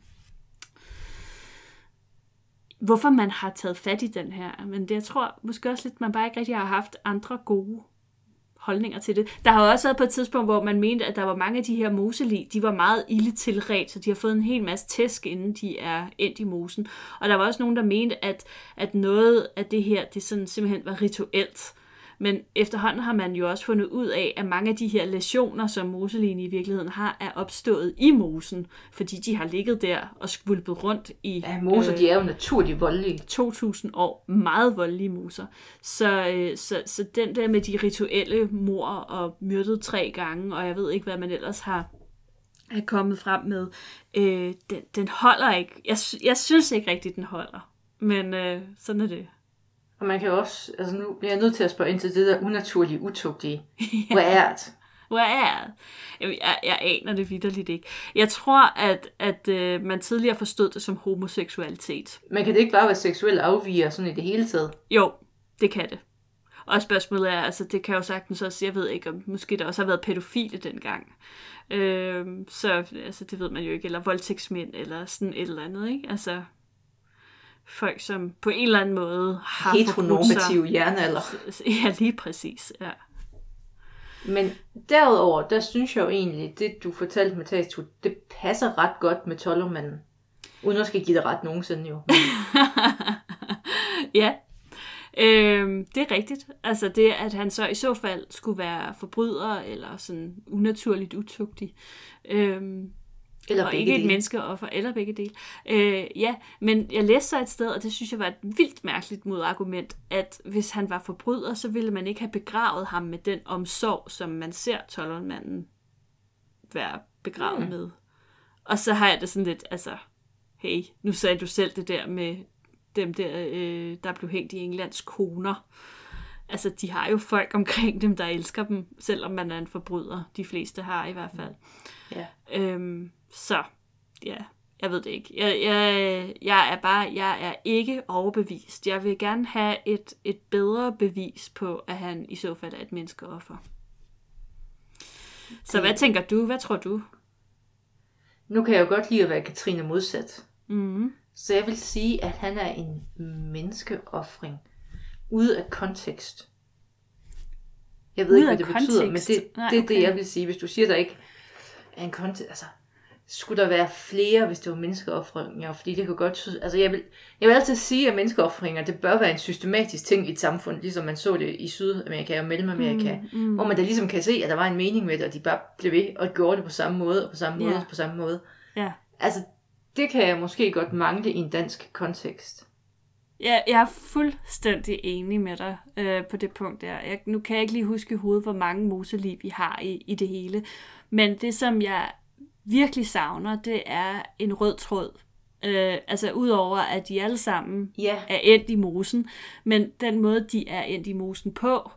hvorfor man har taget fat i den her. Men det, jeg tror måske også lidt, man bare ikke rigtig har haft andre gode holdninger til det. Der har jo også været på et tidspunkt, hvor man mente, at der var mange af de her moselig, de var meget ille tilret, så de har fået en hel masse tæsk, inden de er endt i mosen. Og der var også nogen, der mente, at, at noget af det her, det sådan simpelthen var rituelt. Men efterhånden har man jo også fundet ud af, at mange af de her lesioner, som moselien i virkeligheden har, er opstået i mosen, fordi de har ligget der og skvulpet rundt i Ja, moser, de er jo naturligt voldelige. 2000 år meget voldelige muser. Så, øh, så, så den der med de rituelle mor og myrdet tre gange, og jeg ved ikke, hvad man ellers har er kommet frem med, øh, den, den holder ikke. Jeg, jeg synes ikke rigtigt, den holder. Men øh, sådan er det. Og man kan jo også, altså nu bliver jeg nødt til at spørge ind til det der unaturlige, utugtige. (laughs) Hvad er det? Hvor er jeg? Jamen, jeg, jeg aner det vidderligt ikke. Jeg tror, at, at øh, man tidligere forstod det som homoseksualitet. Man kan det ikke bare være seksuel afviger sådan i det hele taget. Jo, det kan det. Og spørgsmålet er, altså det kan jo sagtens også, jeg ved ikke, om måske der også har været pædofile dengang. Øhm, så altså, det ved man jo ikke, eller voldtægtsmænd, eller sådan et eller andet, ikke? Altså folk, som på en eller anden måde har Heteronormativ hjernealder. Ja, lige præcis, ja. Men derudover, der synes jeg jo egentlig, det du fortalte med Tastu, det passer ret godt med Tollermanden. Uden at skal give dig ret nogensinde jo. (laughs) ja, øhm, det er rigtigt. Altså det, at han så i så fald skulle være forbryder, eller sådan unaturligt utugtig. Øhm, Eller og ikke et dele. menneskeoffer, eller begge dele. Øh, ja, men jeg læste så et sted, og det synes jeg var et vildt mærkeligt modargument, at hvis han var forbryder, så ville man ikke have begravet ham med den omsorg, som man ser tollermanden være begravet Mm. mm. med. Og så har jeg det sådan lidt, altså, hey, nu sagde du selv det der med dem der, øh, der blev hængt i Englands koner. Altså, de har jo folk omkring dem, der elsker dem, selvom man er en forbryder. De fleste har i hvert fald. Ja. Øhm, så, ja, jeg ved det ikke. Jeg, jeg, jeg er bare, jeg er ikke overbevist. Jeg vil gerne have et, et bedre bevis på, at han i så fald er et menneskeoffer. Så hvad tænker du? Hvad tror du? Nu kan jeg jo godt lide at være Katrine modsat. Mm. Så jeg vil sige, at han er en menneskeoffring. Ude af kontekst. Jeg ved Ude ikke, hvad det betyder, men kontekst. det, Nej, det er det, okay. jeg vil sige. Hvis du siger, der ikke er en kontekst, altså, skulle der være flere, hvis det var menneskeoffringer? Fordi det kan godt altså jeg vil, jeg vil altid sige, at menneskeoffringer, det bør være en systematisk ting i et samfund, ligesom man så det i Sydamerika og Mellemamerika, Mm, mm. hvor man da ligesom kan se, at der var en mening med det, og de bare blev ved og gjorde det på samme måde, og på samme måde, Ja. og på samme måde. Ja. Altså, det kan jeg måske godt mangle i en dansk kontekst. Ja, jeg er fuldstændig enig med dig øh, på det punkt der. Jeg, nu kan jeg ikke lige huske i hovedet, hvor mange moseliv vi har i, i det hele. Men det, som jeg virkelig savner, det er en rød tråd. Øh, altså udover, at de alle sammen Ja. er endt i mosen, men den måde, de er endt i mosen på,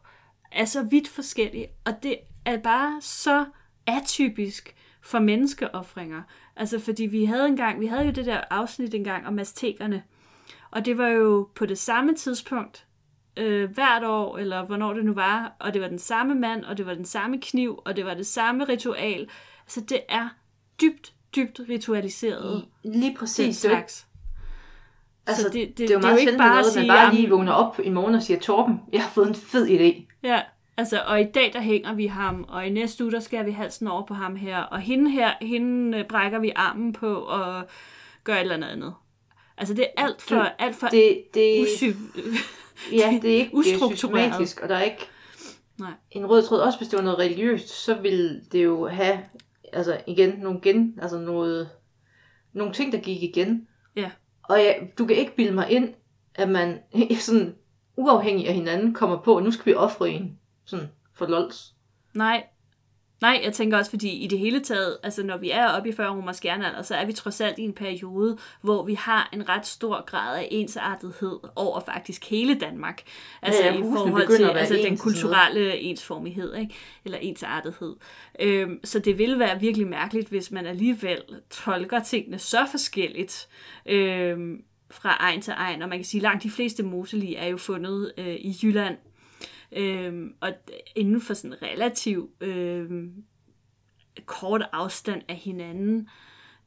er så vidt forskellig, og det er bare så atypisk for menneskeoffringer. Altså, fordi vi havde engang, vi havde jo det der afsnit engang om aztekerne, og det var jo på det samme tidspunkt, øh, hvert år, eller hvornår det nu var, og det var den samme mand, og det var den samme kniv, og det var det samme ritual. Altså, det er dybt, dybt ritualiseret. Lige Den præcis. Ikke slags. Altså, Så det, det, det er jo det meget sjældent noget, at man sige, bare lige vågner op i morgen og siger, Torben, jeg har fået en fed idé. Ja, altså, og i dag der hænger vi ham, og i næste uge der skærer vi halsen over på ham her, og hende her, hende øh, brækker vi armen på og gør et eller andet andet. Altså det er alt for, Du- alt for Det, det, usy... (laughs) ja, det er ikke (laughs) systematisk, og der er ikke Nej. en rød tråd. Også hvis det var noget religiøst, så ville det jo have, altså igen, nogle, gen, altså noget, nogle ting, der gik igen. Ja. Og ja, du kan ikke bilde mig ind, at man (laughs) sådan uafhængig af hinanden kommer på, at nu skal vi ofre en sådan for lols. Nej. Nej, jeg tænker også, fordi i det hele taget, altså når vi er oppe i 40 romers jernalder, så er vi trods alt i en periode, hvor vi har en ret stor grad af ensartethed over faktisk hele Danmark. Altså Ja, i husene forhold til altså, den kulturelle ensformighed, ikke? eller ensartethed. Øhm, så det ville være virkelig mærkeligt, hvis man alligevel tolker tingene så forskelligt øhm, fra egen til egen. Og man kan sige, at langt de fleste moselig er jo fundet øh, i Jylland, Øhm, og inden for sådan relativ øhm, kort afstand af hinanden.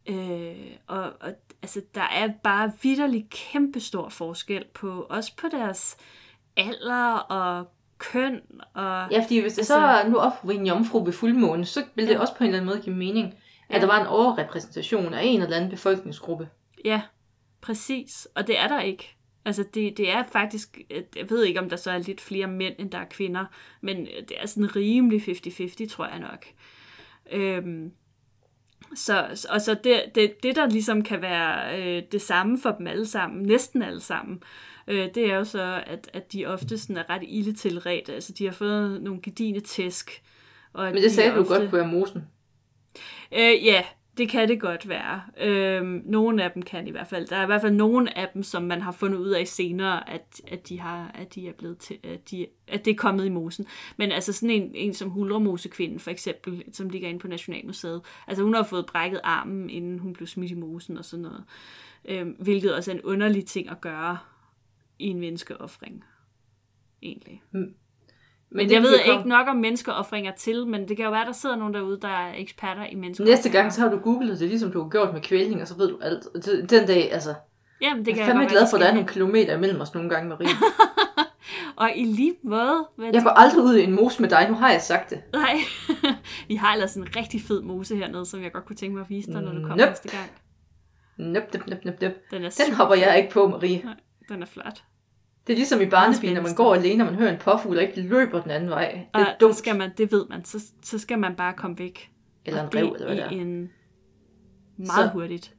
Øh, og, og altså, der er bare vidderlig kæmpe stor forskel på, også på deres alder og køn. Og, Ja, fordi hvis det Altså- så er nu op en jomfru ved fuldmåne, så vil det Ja. også på en eller anden måde give mening, at Ja. der var en overrepræsentation af en eller anden befolkningsgruppe. ja, præcis. Og det er der ikke. Altså, det, det er faktisk, øh, jeg ved ikke, om der så er lidt flere mænd, end der er kvinder, men øh, det er sådan rimelig 50-50, tror jeg nok. Øhm, så, og så det, det, det, der ligesom kan være øh, det samme for dem alle sammen, næsten alle sammen, øh, det er jo så, at, at de ofte sådan er ret ilde tilredt. Altså, de har fået nogle gedine tæsk. Og Men det de sagde er du godt kunne være mosen. Øh, ja, det kan det godt være. Øhm, nogle af dem kan i hvert fald. Der er i hvert fald nogle af dem, som man har fundet ud af senere, at, at, de, har, at de er blevet til, at, de, at det er kommet i mosen. Men altså sådan en, en som Hulremosekvinden for eksempel, som ligger inde på Nationalmuseet. Altså hun har fået brækket armen, inden hun blev smidt i mosen og sådan noget. Øhm, hvilket også er en underlig ting at gøre i en menneskeoffring. Egentlig. Mm. Men det jeg ved ikke nok om menneskeoffringer til, men det kan jo være, der sidder nogen derude, der er eksperter i menneskeoffringer. Næste gang, så har du googlet det, ligesom du har gjort med kvælning, og så ved du alt. Den dag, altså, Jamen, det jeg kan er fandme glad for, at der er nogle kilometer imellem os nogle gange, Marie. (laughs) Og i lige måde... Hvad Jeg går aldrig ud i en mos med dig, nu har jeg sagt det. Nej, (laughs) vi har ellers en rigtig fed mose hernede, som jeg godt kunne tænke mig at vise dig, når du kommer Nope. næste gang. Nøp, nøp, nøp, nøp, nøp. Den er, Den hopper jeg ikke på, Marie. Nej, den er flot. Det er ligesom i barnebilen, når man går alene, og man hører en påfugl, og ikke løber den anden vej. Det Og er det, dumt. skal man, det ved man, så, så skal man bare komme væk. Eller Og en rev, eller hvad det er. en meget Så- hurtigt.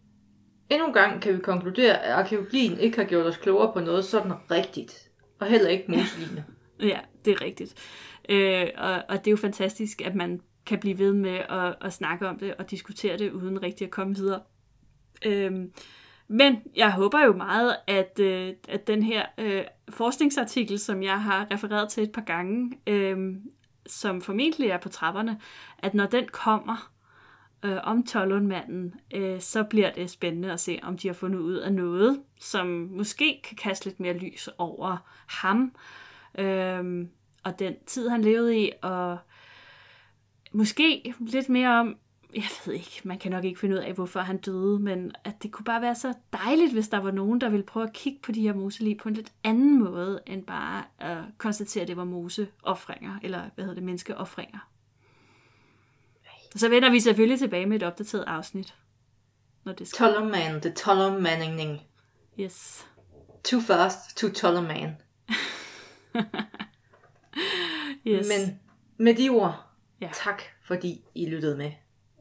Endnu en gang kan vi konkludere, at arkeologien ikke har gjort os klogere på noget sådan rigtigt. Og heller ikke moseligende. (laughs) Ja, det er rigtigt. Øh, og, og det er jo fantastisk, at man kan blive ved med at, at snakke om det og diskutere det, uden rigtig at komme videre. Øhm, men jeg håber jo meget, at, øh, at den her øh, forskningsartikel, som jeg har refereret til et par gange, øh, som formentlig er på trapperne, at når den kommer øh, om Tollundmanden, øh, så bliver det spændende at se, om de har fundet ud af noget, som måske kan kaste lidt mere lys over ham, øh, og den tid, han levede i, og måske lidt mere om, jeg ved ikke, man kan nok ikke finde ud af, hvorfor han døde, men at det kunne bare være så dejligt, hvis der var nogen, der ville prøve at kigge på de her moselig på en lidt anden måde, end bare at konstatere, at det var moseoffringer, eller hvad hedder det, menneskeoffringer. Og så vender vi selvfølgelig tilbage med et opdateret afsnit, når det skal. Tollerman, the Tollermanning. Yes. Too fast to Tollerman. (laughs) yes. Men med de ord, Ja. tak fordi I lyttede med.